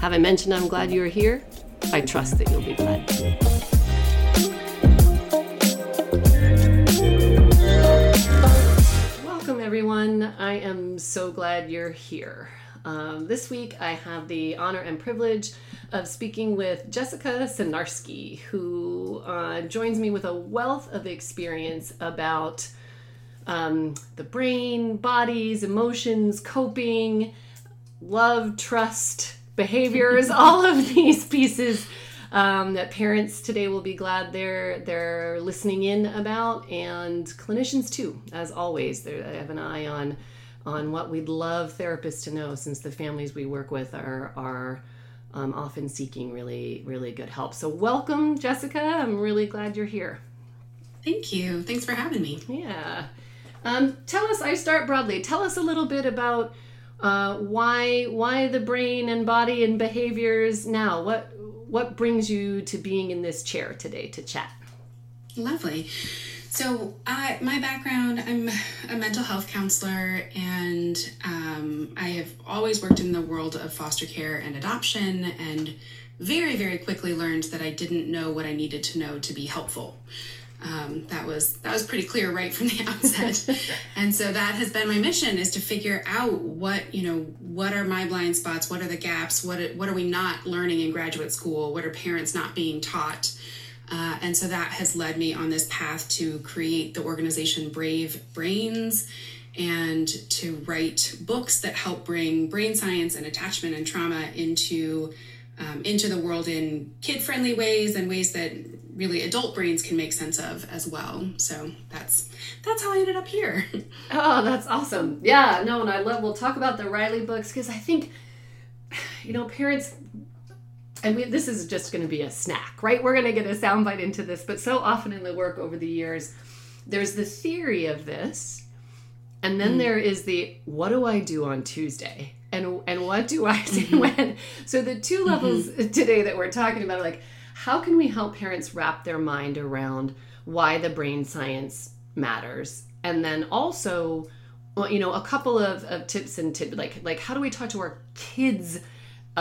Have I mentioned I'm glad you are here? I trust that you'll be glad. Welcome, everyone. I am so glad you're here. Um, this week, I have the honor and privilege of speaking with Jessica Sinarski, who uh, joins me with a wealth of experience about um, the brain, bodies, emotions, coping, love, trust, behaviors, all of these pieces um, that parents today will be glad they're they're listening in about, and clinicians too. As always, they have an eye on on what we'd love therapists to know, since the families we work with are are um, often seeking really really good help. So welcome, Jessica. I'm really glad you're here. Thank you. Thanks for having me. Yeah. Um, tell us. I start broadly. Tell us a little bit about uh, why why the brain and body and behaviors now? What what brings you to being in this chair today to chat? Lovely. So, I, my background, I'm a mental health counselor, and um, I have always worked in the world of foster care and adoption, and very, very quickly learned that I didn't know what I needed to know to be helpful. Um, that was that was pretty clear right from the outset. And so that has been my mission is to figure out what you know what are my blind spots? What are the gaps? What what are we not learning in graduate school? What are parents not being taught? Uh, and so that has led me on this path to create the organization brave brains and to write books that help bring brain science and attachment and trauma into um, into the world in kid friendly ways and ways that really adult brains can make sense of as well. So that's that's how I ended up here. oh, that's awesome. Yeah, no, and I love we'll talk about the Riley books because I think you know, parents and we, this is just going to be a snack, right? We're going to get a soundbite into this, but so often in the work over the years, there's the theory of this, and then mm. there is the what do I do on Tuesday, what do I do mm-hmm. when? So the two levels mm-hmm. today that we're talking about, like how can we help parents wrap their mind around why the brain science matters and then also well, you know a couple of, of tips and tips like like how do we talk to our kids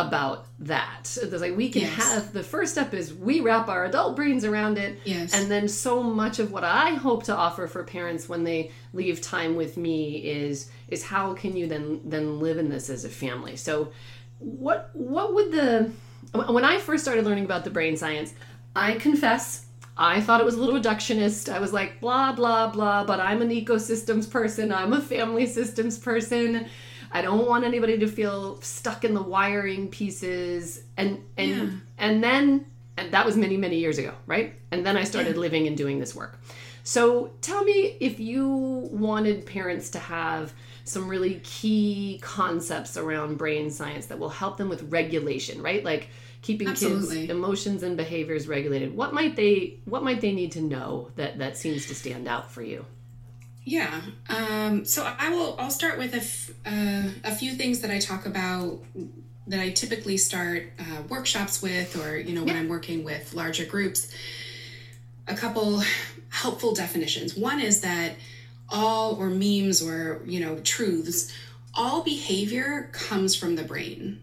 about that. So there's like we can Yes. have the first step is we wrap our adult brains around it. Yes. And then so much of what I hope to offer for parents when they leave time with me is is how can you then then live in this as a family. So what what would the when I first started learning about the brain science, I confess I thought it was a little reductionist. I was like blah blah blah, but I'm an ecosystems person. I'm a family systems person. I don't want anybody to feel stuck in the wiring pieces and and Yeah. and then and that was many many years ago, right? And then I started living and doing this work. So tell me if you wanted parents to have some really key concepts around brain science that will help them with regulation, right? Like keeping Absolutely. kids emotions and behaviors regulated. What might they what might they need to know that that seems to stand out for you? Yeah. Um, so I will. I'll start with a, f- uh, a few things that I talk about that I typically start uh, workshops with, or you know, when I'm working with larger groups. A couple helpful definitions. One is that all or memes or you know truths, all behavior comes from the brain.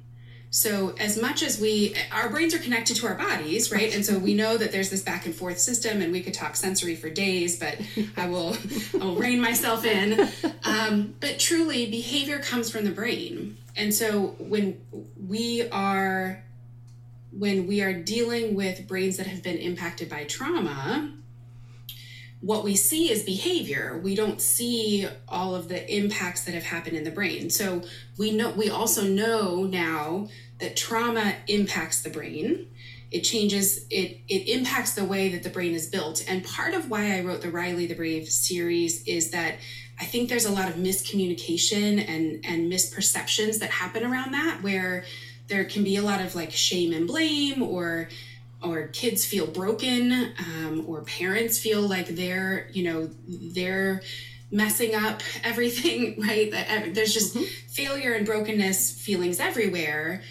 So as much as we, our brains are connected to our bodies, right? And so we know that there's this back and forth system, and we could talk sensory for days, but I will, I will rein myself in. Um, but truly, behavior comes from the brain, and so when we are, when we are dealing with brains that have been impacted by trauma, what we see is behavior we don't see all of the impacts that have happened in the brain so we know we also know now that trauma impacts the brain. It changes it it impacts the way that the brain is built. And part of why i wrote the riley the brave series is that i think there's a lot of miscommunication and and misperceptions that happen around that where there can be a lot of like shame and blame or or kids feel broken um, or parents feel like they're you know they're messing up everything right? There's just failure and brokenness feelings everywhere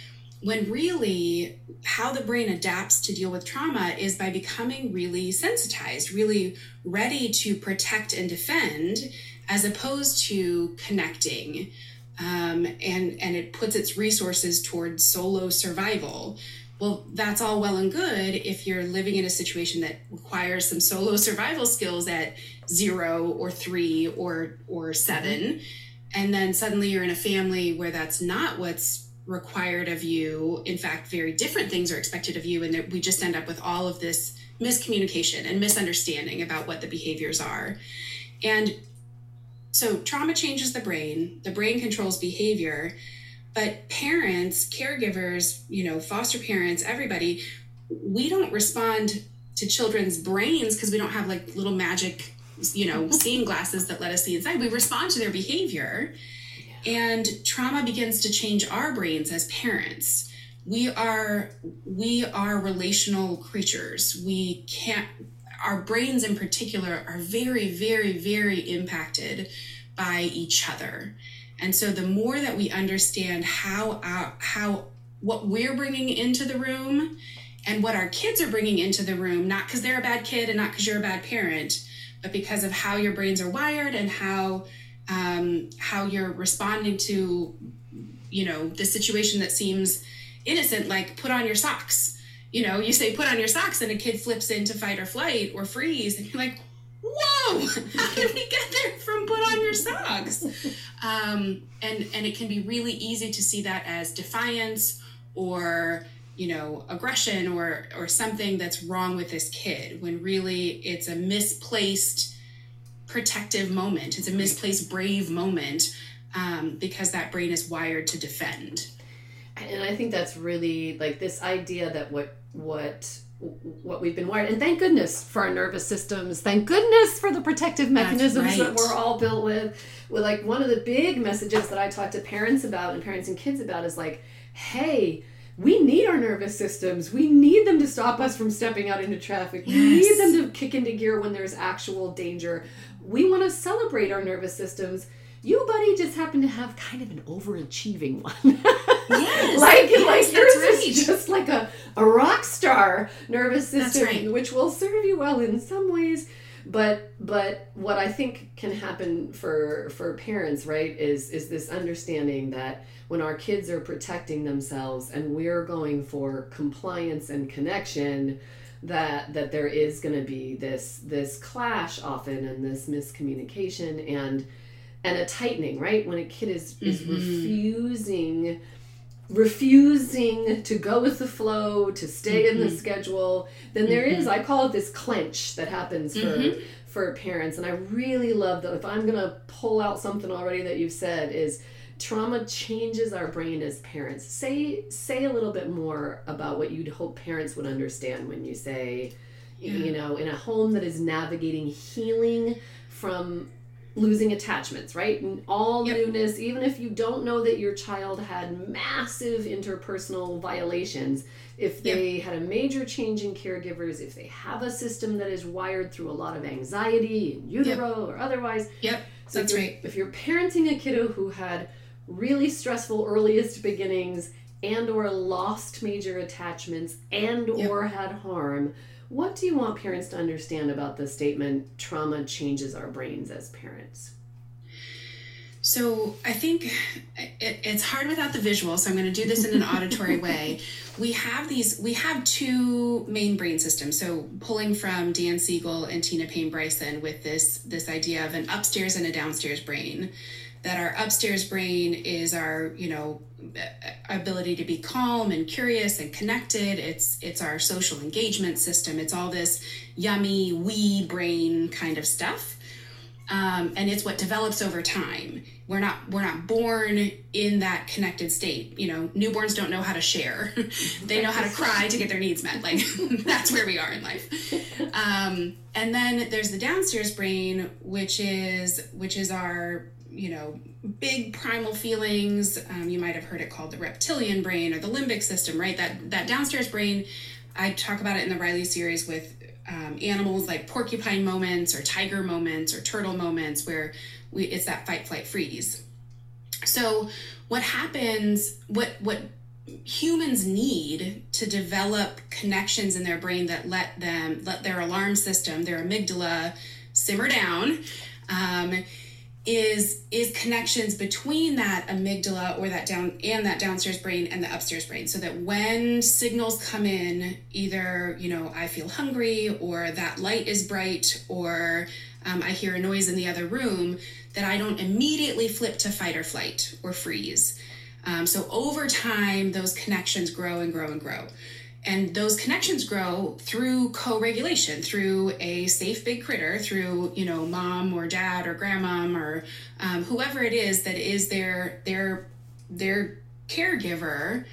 when really how the brain adapts to deal with trauma is by becoming really sensitized really ready to protect and defend as opposed to connecting um, and and it puts its resources towards solo survival. Well, that's all well and good if you're living in a situation that requires some solo survival skills at zero or three or or seven, and then suddenly you're in a family where that's not what's required of you. In fact, very different things are expected of you, and that we just end up with all of this miscommunication and misunderstanding about what the behaviors are. And so trauma changes the brain, the brain controls behavior, but parents, caregivers, you know, foster parents, everybody, we don't respond to children's brains because we don't have like little magic, you know, seeing glasses that let us see inside. We respond to their behavior. And trauma begins to change our brains as parents. We are we are relational creatures. We can't our brains in particular are very very very impacted by each other. And so the more that we understand how our, how what we're bringing into the room and what our kids are bringing into the room, not because they're a bad kid and not because you're a bad parent, but because of how your brains are wired and how um, how you're responding to, you know, the situation that seems innocent, like put on your socks. You know, you say put on your socks, and a kid flips into fight or flight or freeze, and you're like, whoa, how did we get there from put on your socks? Um, and and it can be really easy to see that as defiance or you know aggression or or something that's wrong with this kid when really it's a misplaced protective moment. It's a misplaced brave moment um, because that brain is wired to defend. And i think that's really like this idea that what what what we've been wired and thank goodness for our nervous systems. Thank goodness for the protective mechanisms that we're all built with. With like one of the big messages that i talk to parents about and parents and kids about is like hey we need our nervous systems. We need them to stop us from stepping out into traffic. We need them to kick into gear when there's actual danger. We want to celebrate our nervous systems. You, buddy, just happen to have kind of an overachieving one. Yes, like, yes, like yours right. is just like a, a rock star nervous system, right. which will serve you well in some ways, but but what I think can happen for for parents, right, is is this understanding that when our kids are protecting themselves and we're going for compliance and connection, that that there is going to be this this clash often and this miscommunication and and a tightening, right? When a kid is is mm-hmm. refusing refusing to go with the flow, to stay mm-hmm. in the mm-hmm. schedule, then there mm-hmm. is I call it this clench that happens for mm-hmm. for parents. And I really love that if I'm gonna pull out something already that you've said is trauma changes our brain as parents. Say say a little bit more about what you'd hope parents would understand when you say yeah. you know, in a home that is navigating healing from losing attachments, right? And all yep. newness, even if you don't know that your child had massive interpersonal violations, if they yep. had a major change in caregivers, if they have a system that is wired through a lot of anxiety in utero yep. or otherwise. Yep, so that's if right. If you're parenting a kiddo who had really stressful earliest beginnings and or lost major attachments and or had harm, what do you want parents to understand about the statement trauma changes our brains as parents? So I think it, it's hard without the visual, so I'm going to do this in an auditory way. We have these, we have two main brain systems. So pulling from Dan Siegel and Tina Payne Bryson with this this idea of an upstairs and a downstairs brain that our upstairs brain is our you know ability to be calm and curious and connected. It's it's our social engagement system. It's all this yummy we brain kind of stuff. Um, and it's what develops over time. We're not we're not born in that connected state. You know newborns don't know how to share. They know how to cry to get their needs met. Like that's where we are in life. Um, and then there's the downstairs brain which is which is our you know, big primal feelings. Um, you might have heard it called the reptilian brain or the limbic system, right? That that downstairs brain. I talk about it in the Riley series with um, animals like porcupine moments or tiger moments or turtle moments where we it's that fight, flight, freeze. So what happens? What what humans need to develop connections in their brain that let them let their alarm system, their amygdala, simmer down. Um, is is connections between that amygdala or that down and that downstairs brain and the upstairs brain so that when signals come in either you know i feel hungry or that light is bright or um, i hear a noise in the other room that i don't immediately flip to fight or flight or freeze. Um, so over time those connections grow and grow and grow and those connections grow through co-regulation through a safe big critter through you know mom or dad or grandmom or um, whoever it is that is their their their caregiver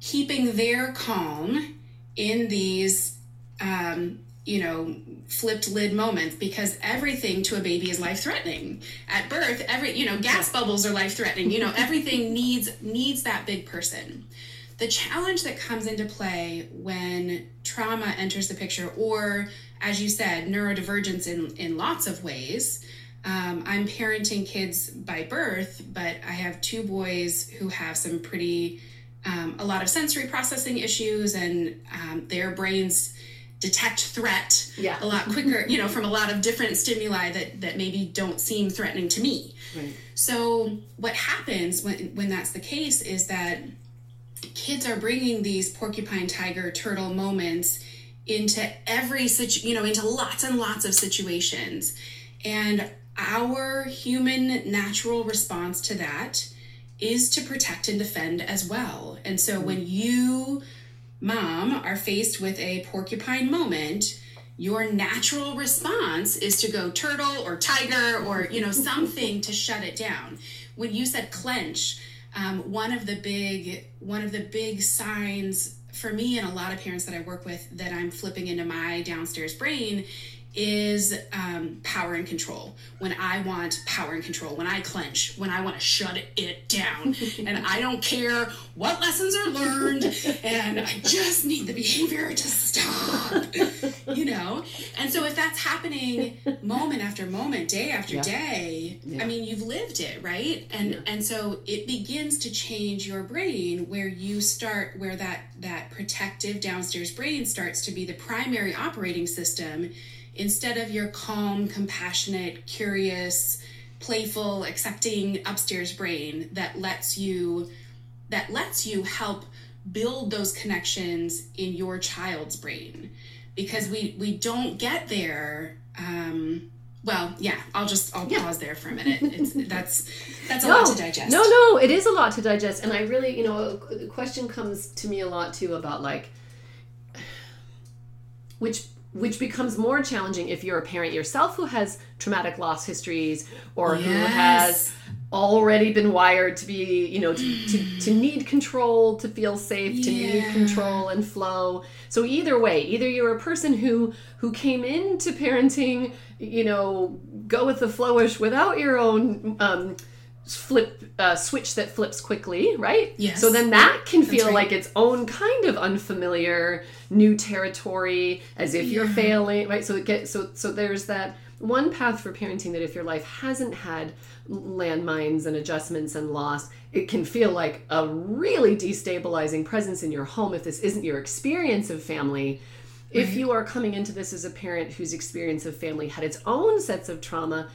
keeping their calm in these um, you know flipped lid moments because everything to a baby is life threatening at birth every you know gas bubbles are life threatening you know everything needs needs that big person the challenge that comes into play when trauma enters the picture, or as you said, neurodivergence in, in lots of ways. Um, I'm parenting kids by birth, but I have two boys who have some pretty, um, a lot of sensory processing issues, and um, their brains detect threat yeah. a lot quicker, you know, from a lot of different stimuli that, that maybe don't seem threatening to me. Right. So, what happens when, when that's the case is that kids are bringing these porcupine tiger turtle moments into every situ you know into lots and lots of situations. And our human natural response to that is to protect and defend as well. And so when you mom are faced with a porcupine moment your natural response is to go turtle or tiger or you know something to shut it down. When you said clench um, one of the big one of the big signs for me and a lot of parents that I work with that I'm flipping into my downstairs brain is um, power and control. When I want power and control, when I clench, when I want to shut it down, and I don't care what lessons are learned, and I just need the behavior to stop, you know? And so if that's happening moment after moment, day after yeah. day, yeah. I mean, you've lived it, right? And yeah. and so it begins to change your brain where you start where that that protective downstairs brain starts to be the primary operating system instead of your calm, compassionate, curious, playful, accepting upstairs brain that lets you that lets you help build those connections in your child's brain. Because we we don't get there um, well yeah i'll just i'll yeah. pause there for a minute. It's, that's that's a no, lot to digest. No no it is a lot to digest. And i really you know the question comes to me a lot too about like which which becomes more challenging if you're a parent yourself who has traumatic loss histories or yes. who has already been wired to be you know to, to, to need control to feel safe yeah. to need control and flow so either way either you're a person who who came into parenting you know go with the flowish without your own um, flip uh, switch that flips quickly, right? Yes. So then that can feel right. like its own kind of unfamiliar new territory, as if yeah. you're failing, right? So it gets so so there's that one path for parenting that if your life hasn't had landmines and adjustments and loss, it can feel like a really destabilizing presence in your home if this isn't your experience of family. Right. If you are coming into this as a parent whose experience of family had its own sets of trauma,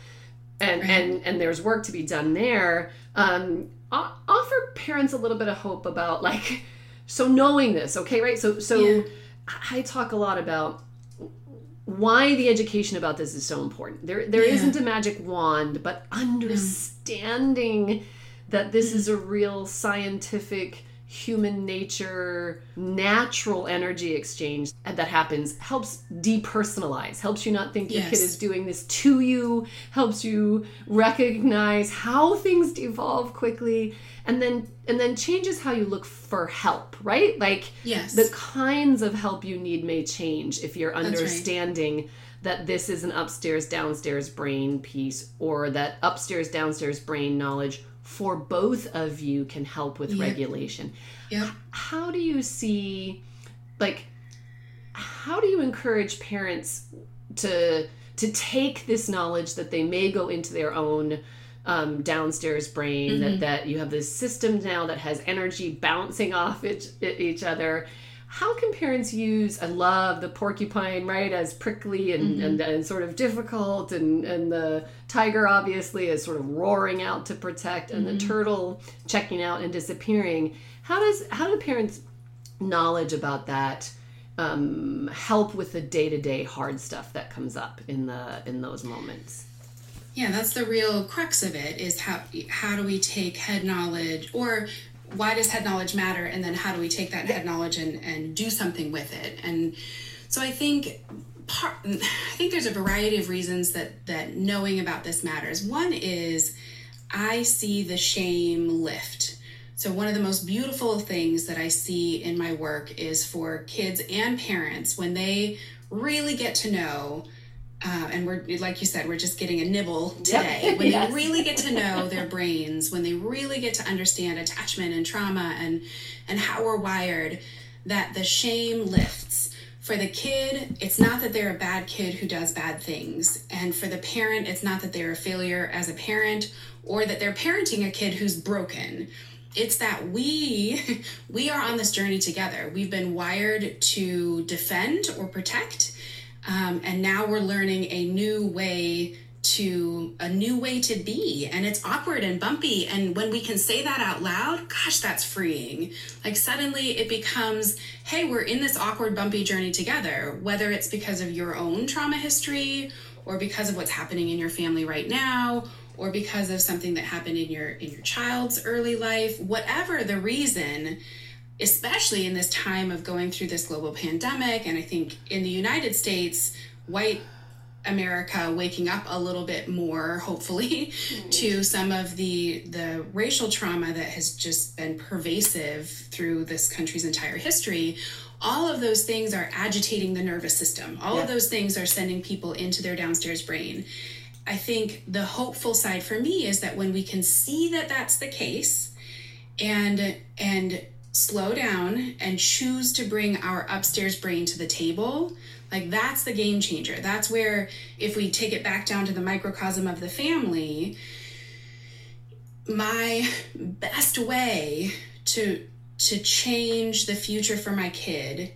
and right. and and there's work to be done there um offer parents a little bit of hope about like so knowing this okay right so so yeah. i talk a lot about why the education about this is so important there there yeah. not a magic wand but understanding that this mm-hmm. is a real scientific human nature natural energy exchange that happens helps depersonalize helps you not think your yes. kid is doing this to you helps you recognize how things evolve quickly and then and then changes how you look for help right? Like yes. the kinds of help you need may change if you're understanding that this is an upstairs downstairs brain piece or that upstairs downstairs brain knowledge for both of you can help with regulation. Yep. How do you see like how do you encourage parents to to take this knowledge that they may go into their own um, downstairs brain mm-hmm. that, that you have this system now that has energy bouncing off each, each other how can parents use i love the porcupine right as prickly and, mm-hmm. and, and, sort of difficult and, and the tiger obviously is sort of roaring out to protect and mm-hmm. the turtle checking out and disappearing how does how do parents knowledge about that um, help with the day-to-day hard stuff that comes up in the in those moments yeah that's the real crux of it is how how do we take head knowledge or why does head knowledge matter? And then how do we take that head knowledge and, and do something with it? And so i think part i think there's a variety of reasons that that knowing about this matters. One is i see the shame lift. So one of the most beautiful things that i see in my work is for kids and parents when they really get to know uh, and we're like you said we're just getting a nibble today. Yep. when yes. they really get to know their brains when they really get to understand attachment and trauma and and how we're wired that the shame lifts. For the kid it's not that they're a bad kid who does bad things. And for the parent it's not that they're a failure as a parent or that they're parenting a kid who's broken. It's that we we are on this journey together. We've been wired to defend or protect um, and now we're learning a new way to a new way to be. And it's awkward and bumpy. And when we can say that out loud gosh that's freeing. Like suddenly it becomes hey we're in this awkward bumpy journey together. Whether it's because of your own trauma history or because of what's happening in your family right now or because of something that happened in your in your child's early life whatever the reason especially in this time of going through this global pandemic. And I think in the United States, white America waking up a little bit more, hopefully, mm-hmm. to some of the the racial trauma that has just been pervasive through this country's entire history. All of those things are agitating the nervous system. All yeah. of those things are sending people into their downstairs brain. I think the hopeful side for me is that when we can see that that's the case, and and slow down and choose to bring our upstairs brain to the table, like that's the game changer. That's where, if we take it back down to the microcosm of the family, my best way to to change the future for my kid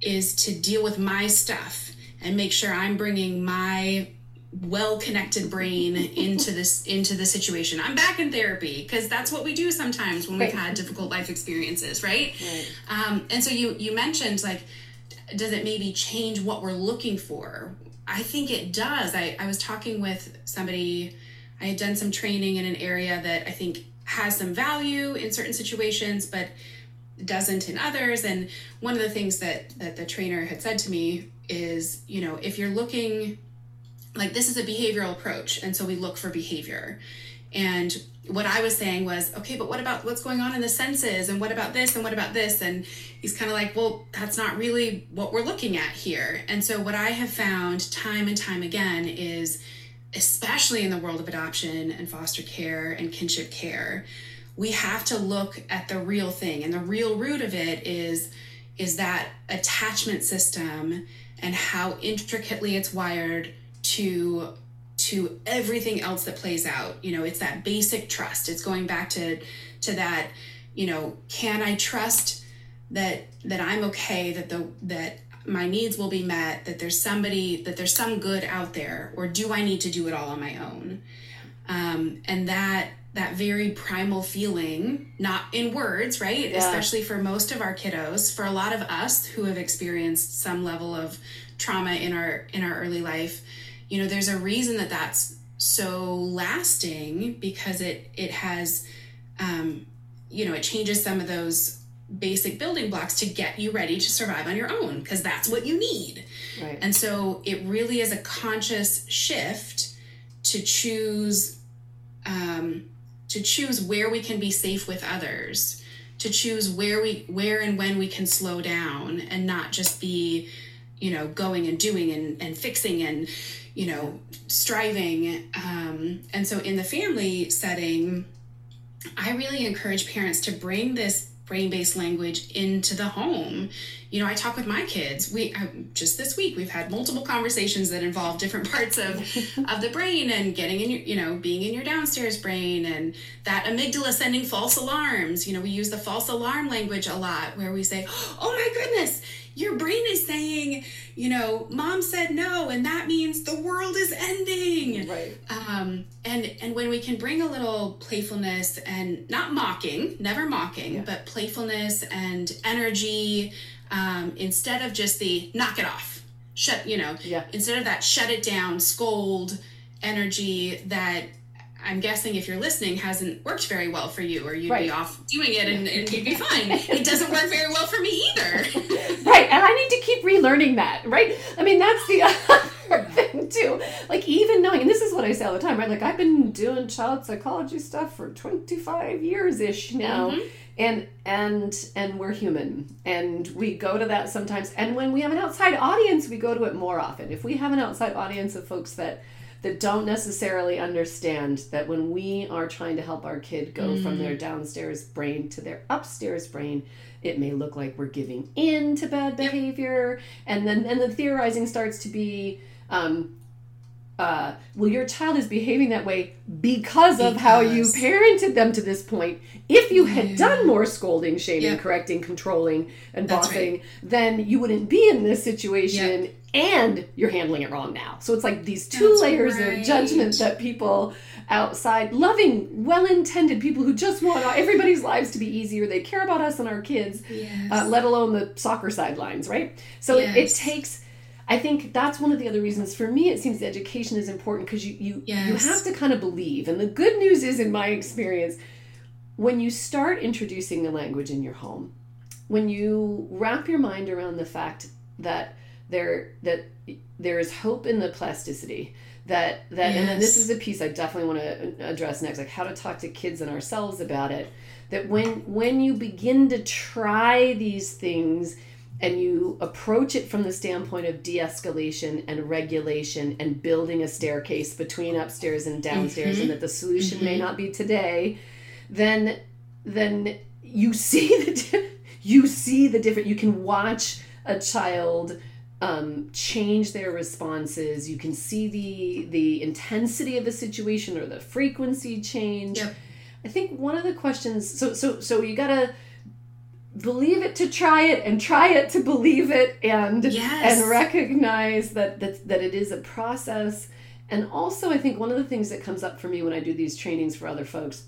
is to deal with my stuff and make sure I'm bringing my well connected brain into this into the situation. I'm back in therapy because that's what we do sometimes when we've had difficult life experiences right, right. Um, and so you you mentioned like does it maybe change what we're looking for? I think it does. I, I was talking with somebody i had done some training in an area that i think has some value in certain situations but doesn't in others. And one of the things that that the trainer had said to me is you know if you're looking like this is a behavioral approach and so we look for behavior. And what i was saying was okay but what about what's going on in the senses and what about this and what about this? And he's kind of like well that's not really what we're looking at here. And so what i have found time and time again is especially in the world of adoption and foster care and kinship care we have to look at the real thing. And the real root of it is is that attachment system and how intricately it's wired to to everything else that plays out. You know it's that basic trust. It's going back to to that you know can i trust that that i'm okay that the that my needs will be met that there's somebody that there's some good out there or do i need to do it all on my own? Um, and that that very primal feeling not in words right? Yeah. especially for most of our kiddos for a lot of us who have experienced some level of trauma in our in our early life you know there's a reason that that's so lasting because it it has um, you know it changes some of those basic building blocks to get you ready to survive on your own because that's what you need right. and so it really is a conscious shift to choose um, to choose where we can be safe with others to choose where we where and when we can slow down and not just be you know going and doing and, and fixing and you know, striving. Um, and so in the family setting, I really encourage parents to bring this brain based language into the home. You know, I talk with my kids. We just this week we've had multiple conversations that involve different parts of of the brain and getting in your, you know, being in your downstairs brain and that amygdala sending false alarms. You know, we use the false alarm language a lot where we say, "Oh my goodness, your brain is saying, you know, mom said no, and that means the world is ending. Right. Um, and and when we can bring a little playfulness and not mocking, never mocking, yeah. but playfulness and energy, um, instead of just the knock it off, shut, you know, yeah. instead of that shut it down, scold energy that I'm guessing if you're listening hasn't worked very well for you, or you'd right. be off doing it and, and, you'd be fine. it doesn't work very well for me either. right, and I need to keep relearning that. Right, I mean that's the other thing too. Like even knowing, and this is what I say all the time. Right, like I've been doing child psychology stuff for 25 years ish now. Mm-hmm. And and and we're human, and we go to that sometimes. And when we have an outside audience, we go to it more often. If we have an outside audience of folks that that don't necessarily understand that when we are trying to help our kid go mm. from their downstairs brain to their upstairs brain, it may look like we're giving in to bad behavior, and then and the theorizing starts to be. Um, uh, well, your child is behaving that way because, because, of how you parented them to this point. If you had yeah. done more scolding, shaming, correcting, controlling, and bossing, right. then you wouldn't be in this situation and you're handling it wrong now. So it's like these two That's layers right. of judgment that people outside, loving, well intended people who just want everybody's lives to be easier, they care about us and our kids, yes. uh, let alone the soccer sidelines, right? So yes. it, it, takes. I think that's one of the other reasons for me it seems education is important because you you, yes. you have to kind of believe. And the good news is in my experience, when you start introducing the language in your home, when you wrap your mind around the fact that there that there is hope in the plasticity that that yes. and then this is a piece I definitely want to address next like how to talk to kids and ourselves about it that when when you begin to try these things and you approach it from the standpoint of de-escalation and regulation and building a staircase between upstairs and downstairs mm-hmm. and that the solution mm-hmm. may not be today then then you see the you see the different you can watch a child um, change their responses. You can see the the intensity of the situation or the frequency change. Yep. I think one of the questions. So so so you gotta believe it to try it and try it to believe it and yes. and recognize that, that that it is a process and also i think one of the things that comes up for me when i do these trainings for other folks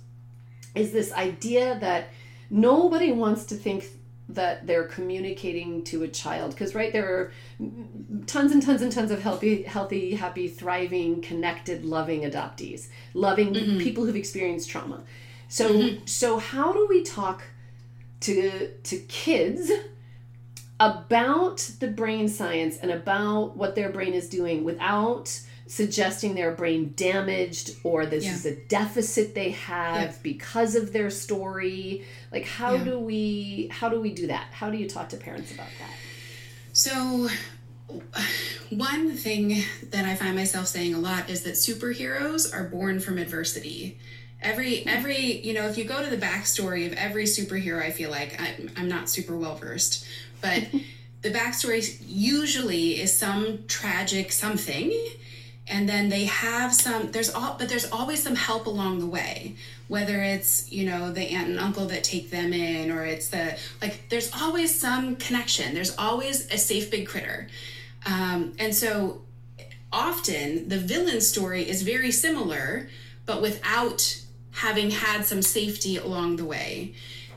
is this idea that nobody wants to think that they're communicating to a child because right there are tons and tons and tons of healthy healthy happy thriving connected loving adoptees loving mm-hmm. people who've experienced trauma so mm-hmm. so how do we talk to to kids about the brain science and about what their brain is doing without suggesting their brain damaged or this yeah. is a deficit they have yeah. because of their story like how yeah. do we how do we do that how do you talk to parents about that so one thing that i find myself saying a lot is that superheroes are born from adversity every hmm. every you know if you go to the backstory of every superhero i feel like i'm, I'm not super well versed but the backstory usually is some tragic something and then they have some there's all but there's always some help along the way whether it's you know the aunt and uncle that take them in or it's the like there's always some connection. There's always a safe big critter. Um, and so often the villain story is very similar but without having had some safety along the way.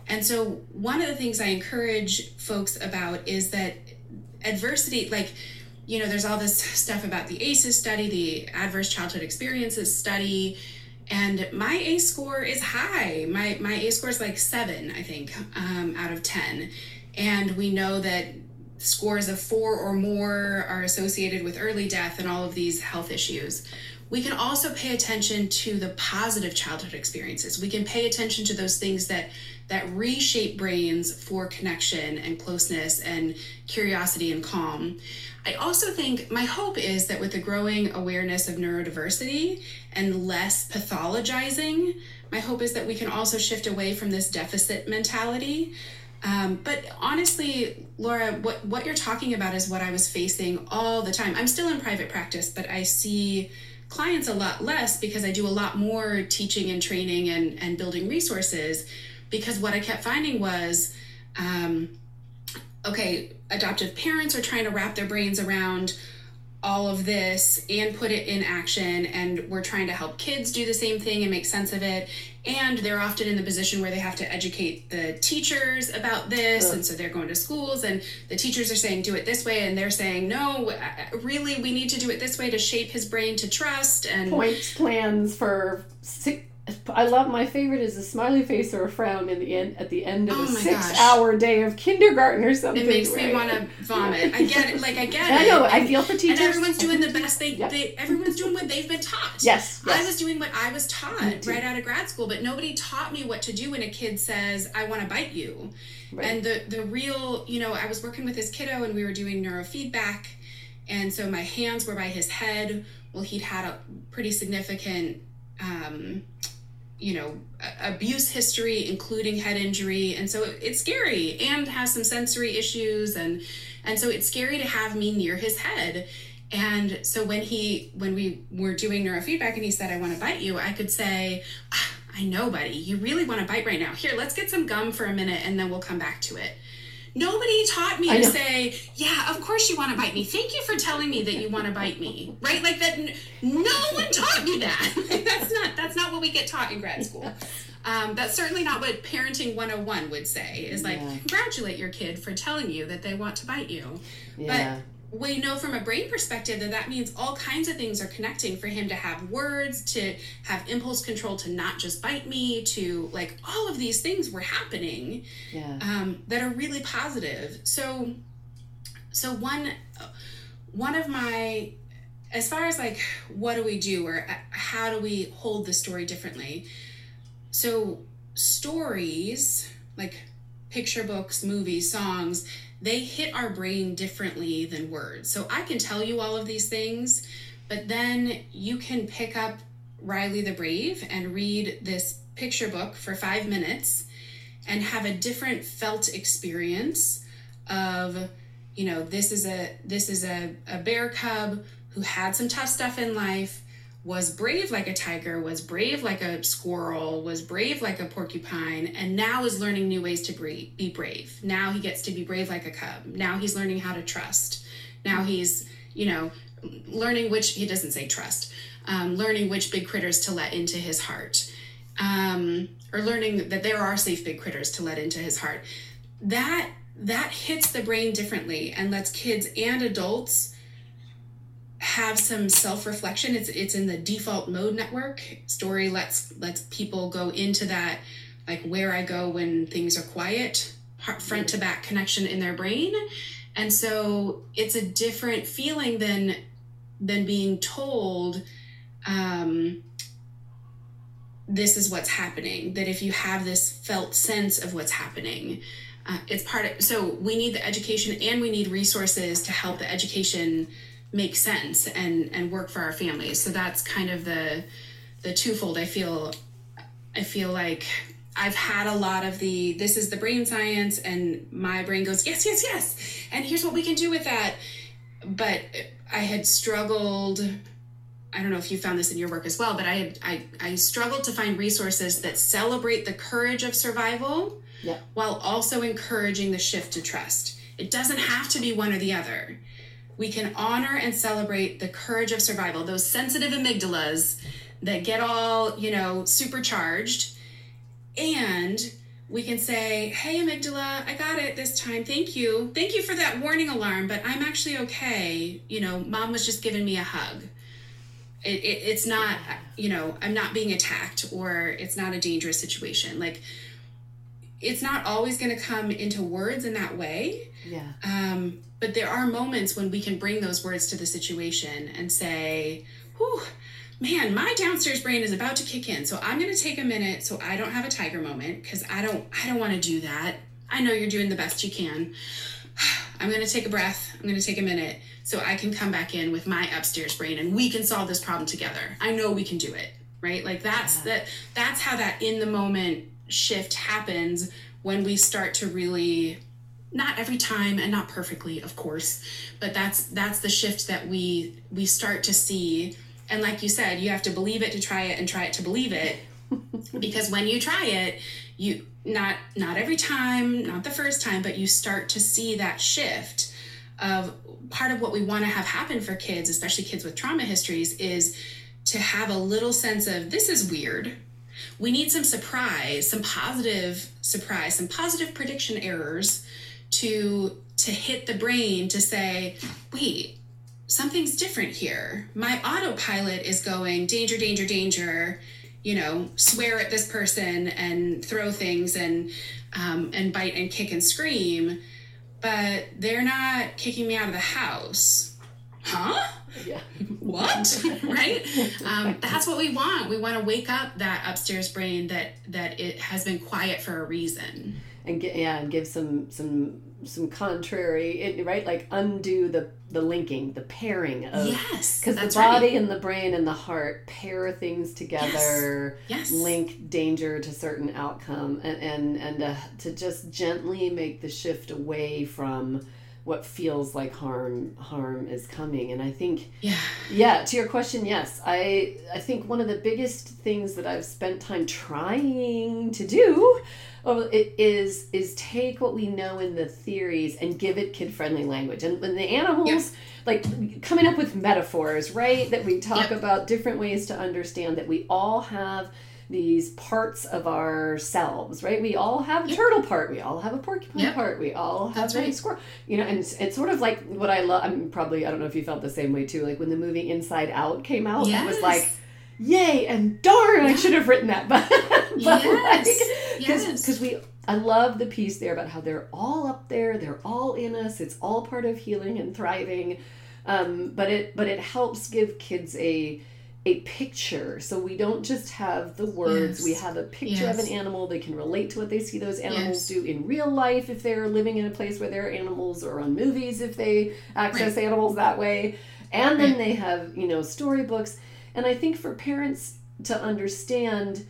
And so one of the things i encourage folks about is that adversity like you know, there's all this stuff about the ACEs study, the Adverse Childhood Experiences study, and my ACE score is high. My my ACE score is like seven, I think, um, out of ten, and we know that scores of four or more are associated with early death and all of these health issues. We can also pay attention to the positive childhood experiences. We can pay attention to those things that that reshape brains for connection and closeness and curiosity and calm. I also think my hope is that with the growing awareness of neurodiversity and less pathologizing, my hope is that we can also shift away from this deficit mentality. Um, but honestly, Laura, what, what you're talking about is what I was facing all the time. I'm still in private practice, but I see clients a lot less because I do a lot more teaching and training and, and building resources. Because what I kept finding was, um, okay, adoptive parents are trying to wrap their brains around all of this and put it in action and we're trying to help kids do the same thing and make sense of it. And they're often in the position where they have to educate the teachers about this and so they're going to schools and the teachers are saying do it this way and they're saying no really we need to do it this way to shape his brain to trust and points plans for I love my favorite is a smiley face or a frown in the end at the end of oh a six gosh. hour day of kindergarten or something. It makes right? me want to vomit. I get it. Like I get it. I know. I feel for teachers. And everyone's doing the best they, yep. they everyone's doing what they've been taught. Yes, yes. I was doing what I was taught right out of grad school, but nobody taught me what to do when a kid says, "I want to bite you." Right. And the the real, you know, I was working with this kiddo and we were doing neurofeedback, and so my hands were by his head. Well, he'd had a pretty significant. Um, you know abuse history including head injury. And so it's scary and has some sensory issues. And and so it's scary to have me near his head. And so when he when we were doing neurofeedback and he said i want to bite you i could say ah, i know buddy. You really want to bite right now. Here let's get some gum for a minute and then we'll come back to it Nobody taught me to say, "Yeah, of course you want to bite me. Thank you for telling me that you want to bite me." Right? Like that. No one taught me that. that's not. That's not what we get taught in grad school. Um, that's certainly not what parenting 101 would say. Is like yeah. congratulate your kid for telling you that they want to bite you. Yeah. But we know from a brain perspective that that means all kinds of things are connecting for him to have words to have impulse control to not just bite me to like all of these things were happening yeah. um, that are really positive so so one one of my as far as like what do we do or uh, how do we hold the story differently so stories like picture books movies songs they hit our brain differently than words. So I can tell you all of these things, but then you can pick up Riley the Brave and read this picture book for five minutes and have a different felt experience of you know this is a this is a, a bear cub who had some tough stuff in life was brave like a tiger, was brave like a squirrel, was brave like a porcupine, and now is learning new ways to be brave. Now he gets to be brave like a cub. Now he's learning how to trust. Now he's, you know, learning which, he doesn't say trust, um, learning which big critters to let into his heart, um, or learning that there are safe big critters to let into his heart. That that hits the brain differently and lets kids and adults have some self-reflection. It's it's in the default mode network. Story lets lets people go into that like where i go when things are quiet front to back connection in their brain. And so it's a different feeling than than being told um, this is what's happening that if you have this felt sense of what's happening uh, it's part of so we need the education and we need resources to help the education make sense and and work for our families so that's kind of the the twofold i feel i feel like i've had a lot of the this is the brain science and my brain goes yes yes yes and here's what we can do with that but i had struggled I don't know if you found this in your work as well, but I had, I I struggled to find resources that celebrate the courage of survival yeah. while also encouraging the shift to trust. It doesn't have to be one or the other. We can honor and celebrate the courage of survival, those sensitive amygdalas that get all, you know, supercharged. And we can say, hey, amygdala, I got it this time. Thank you. Thank you for that warning alarm, but I'm actually okay. You know, mom was just giving me a hug. It, it, it's not, you know, I'm not being attacked or it's not a dangerous situation. Like, it's not always going to come into words in that way. Yeah. Um, but there are moments when we can bring those words to the situation and say, whew, man, my downstairs brain is about to kick in. So I'm going to take a minute so I don't have a tiger moment because I don't, I don't want to do that. I know you're doing the best you can. I'm going to take a breath. I'm going to take a minute so I can come back in with my upstairs brain and we can solve this problem together. I know we can do it, right? Like that's yeah. that that's how that in the moment shift happens when we start to really not every time and not perfectly of course but that's that's the shift that we we start to see. And like you said you have to believe it to try it and try it to believe it. Because when you try it you not not every time not the first time but you start to see that shift of part of what we want to have happen for kids especially kids with trauma histories is to have a little sense of this is weird we need some surprise, some positive surprise, some positive prediction errors to to hit the brain to say, wait, something's different here. My autopilot is going danger, danger, danger. You know, swear at this person and throw things and um, and bite and kick and scream, but they're not kicking me out of the house. Huh? Yeah. what? right? Um, that's what we want. We want to wake up that upstairs brain that that it has been quiet for a reason. And get, yeah, and give some some some contrary, it, right? Like undo the the linking, the pairing of yes, because the body right. and the brain and the heart pair things together, yes, yes. link danger to certain outcome, and and and uh, to just gently make the shift away from what feels like harm harm is coming and i think yeah yeah to your question yes i i think one of the biggest things that i've spent time trying to do oh, it is is take what we know in the theories and give it kid friendly language and when the animals yep. like coming up with metaphors right that we talk yep. about different ways to understand that we all have these parts of ourselves, right? We all have a yep. turtle part, we all have a porcupine yep. part, we all have That's a right. squirrel. You know, and it's, it's, sort of like what I love. I'm probably I don't know if you felt the same way too. Like when the movie Inside Out came out, yes. I was like, "Yay!" and darn, I should have written that. but but yes. because like, because we I love the piece there about how they're all up there, they're all in us. It's all part of healing and thriving. Um, but it but it helps give kids a a picture. So we don't just have the words, yes. we have a picture yes. of an animal. They can relate to what they see those animals yes. do in real life if they're living in a place where there are animals, or on movies if they access right. animals that way. And then right. they have, you know, storybooks. And I think for parents to understand,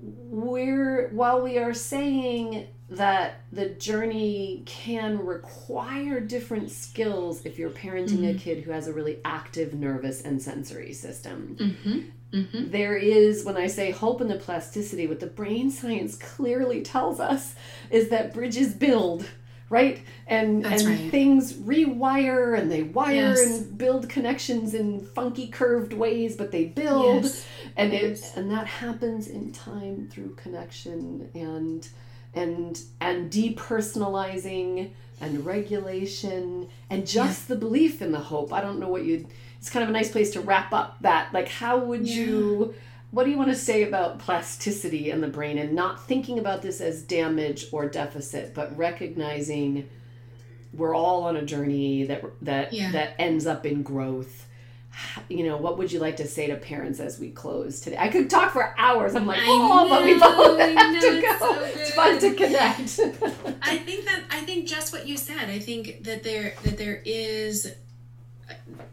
we're, while we are saying that the journey can require different skills if you're parenting mm-hmm. a kid who has a really active nervous and sensory system. Mm-hmm. Mm-hmm. There is, when I say hope in the plasticity, what the brain science clearly tells us is that bridges build right and That's and right. things rewire and they wire yes. and build connections in funky curved ways but they build yes. and yes. it and that happens in time through connection and and and depersonalizing and regulation and just yeah. the belief in the hope i don't know what you'd it's kind of a nice place to wrap up that like how would yeah. you what do you want to say about plasticity in the brain and not thinking about this as damage or deficit but recognizing we're all on a journey that that yeah. that ends up in growth you know, what would you like to say to parents as we close today? I could talk for hours. I'm like, oh, know, but we both have to go. So it's fun to connect. I think that I think just what you said. I think that there that there is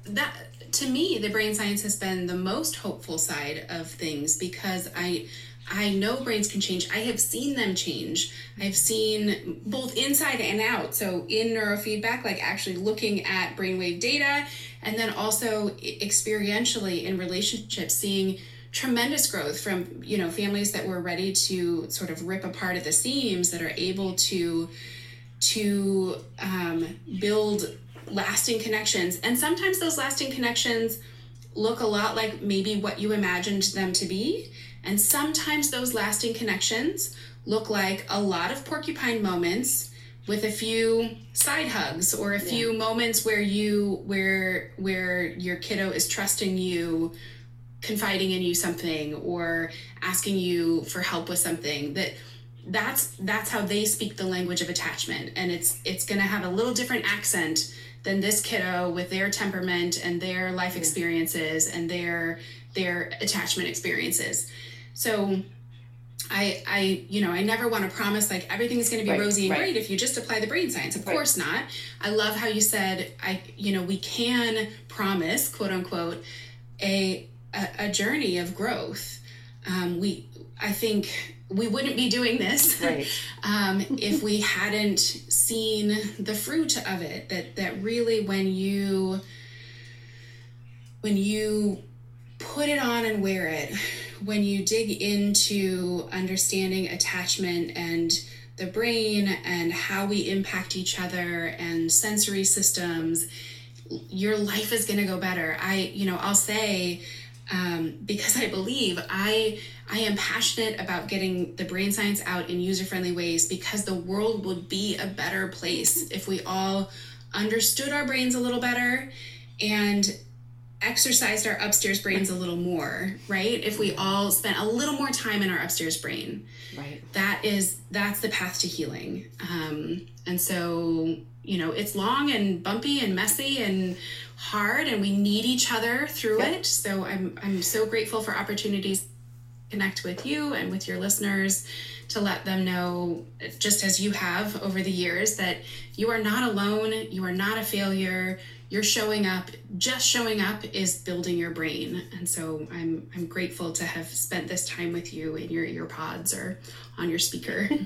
that to me the brain science has been the most hopeful side of things because I I know brains can change. I have seen them change. I've seen both inside and out. So in neurofeedback, like actually looking at brainwave data, and then also experientially in relationships, seeing tremendous growth from you know families that were ready to sort of rip apart at the seams that are able to to um, build lasting connections and sometimes those lasting connections look a lot like maybe what you imagined them to be and sometimes those lasting connections look like a lot of porcupine moments with a few side hugs or a few moments where you where where your kiddo is trusting you confiding in you something or asking you for help with something that that's that's how they speak the language of attachment. And it's it's going to have a little different accent than this kiddo with their temperament and their life experiences and their their attachment experiences so I, I, you know, I never want to promise like everything's going to be right, rosy and right. great if you just apply the brain science. Of right. course not. I love how you said, I, you know, we can promise, quote unquote, a a, a journey of growth. Um, we, I think, we wouldn't be doing this um, if we hadn't seen the fruit of it. That that really, when you when you put it on and wear it when you dig into understanding attachment and the brain and how we impact each other and sensory systems, your life is going to go better. I, you know, I'll say, um, because I believe I I am passionate about getting the brain science out in user friendly ways because the world would be a better place if we all understood our brains a little better and exercised our upstairs brains a little more, right? If we all spent a little more time in our upstairs brain, right? That is that's the path to healing. Um, and so you know it's long and bumpy and messy and hard, and we need each other through yep. it. So I'm I'm so grateful for opportunities connect with you and with your listeners to let them know just as you have over the years that you are not alone you are not a failure you're showing up just showing up is building your brain. And so i'm i'm grateful to have spent this time with you in your ear pods or on your speaker.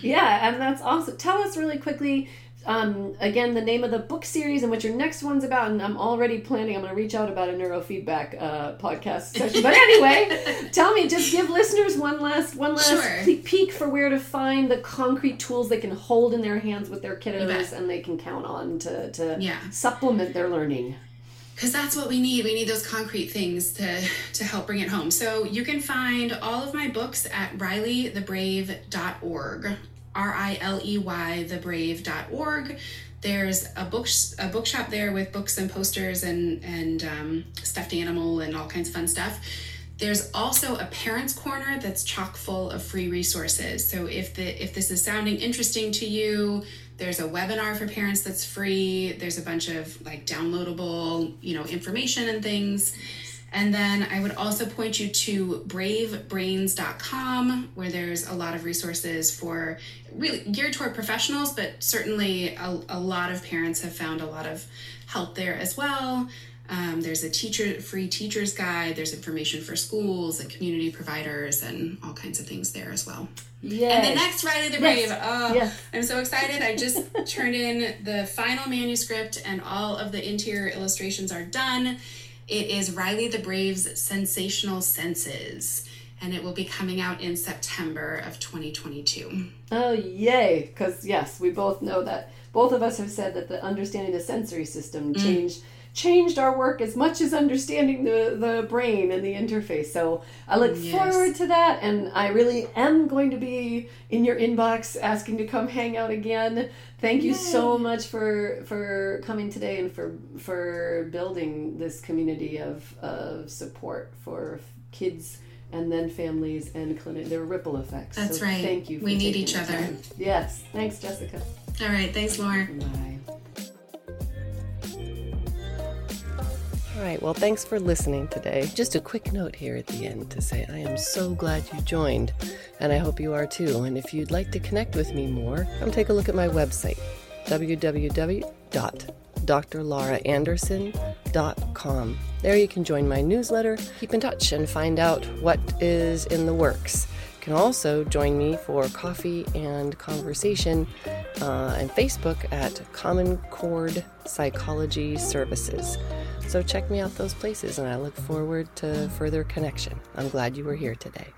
Yeah and that's awesome. Tell us really quickly um, again, the name of the book series and what your next one's about. And I'm already planning, I'm going to reach out about a neurofeedback uh, podcast session. But anyway, tell me, just give listeners one last, one last sure. peek for where to find the concrete tools they can hold in their hands with their kiddos and they can count on to, to yeah. supplement their learning because that's what we need we need those concrete things to to help bring it home so you can find all of my books at rileythebrave.org R-I-L-E-Y, thebrave.org. There's a book a bookshop there with books and posters and and um, stuffed animal and all kinds of fun stuff. There's also a parents corner that's chock full of free resources. So if the if this is sounding interesting to you, there's a webinar for parents that's free. There's a bunch of like downloadable, you know, information and things. And then I would also point you to bravebrains.com, where there's a lot of resources for really geared toward professionals, but certainly a, a lot of parents have found a lot of help there as well. Um, there's a teacher free teacher's guide. There's information for schools and community providers and all kinds of things there as well. Yes. And the next Riley the Brave. Yes. Oh, Yes. I'm so excited. I just turned in the final manuscript and all of the interior illustrations are done. It is Riley the Brave's Sensational Senses, and it will be coming out in September of 2022. Oh, yay! Because yes, we both know that. Both of us have said that the understanding the sensory system Mm. changed changed our work as much as understanding the the brain and the interface. So I look Yes. forward to that, and I really am going to be in your inbox asking to come hang out again. Thank you so much for for coming today and for for building this community of of support for kids and then families and clinic. There are ripple effects. That's So right. Thank you. For We need each other. time. Yes. Thanks, Jessica. All right, thanks, Laura. Bye. All right, well, thanks for listening today. Just a quick note here at the end to say I am so glad you joined, and I hope you are too. And if you'd like to connect with me more, come take a look at my website, www.drlauraanderson.com. There you can join my newsletter, keep in touch, and find out what is in the works. You can also join me for coffee and conversation uh, and Facebook at Common Chord Psychology Services. So check me out those places, and I look forward to further connection. I'm glad you were here today.